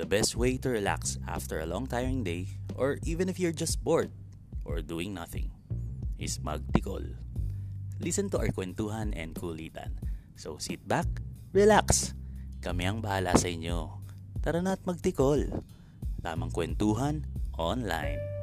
The best way to relax after a long tiring day or even if you're just bored or doing nothing is magtikol. Listen to our kwentuhan and kulitan. So sit back, relax. Kami ang bahala sa inyo. Tara na at magtikol. Tamang kwentuhan online.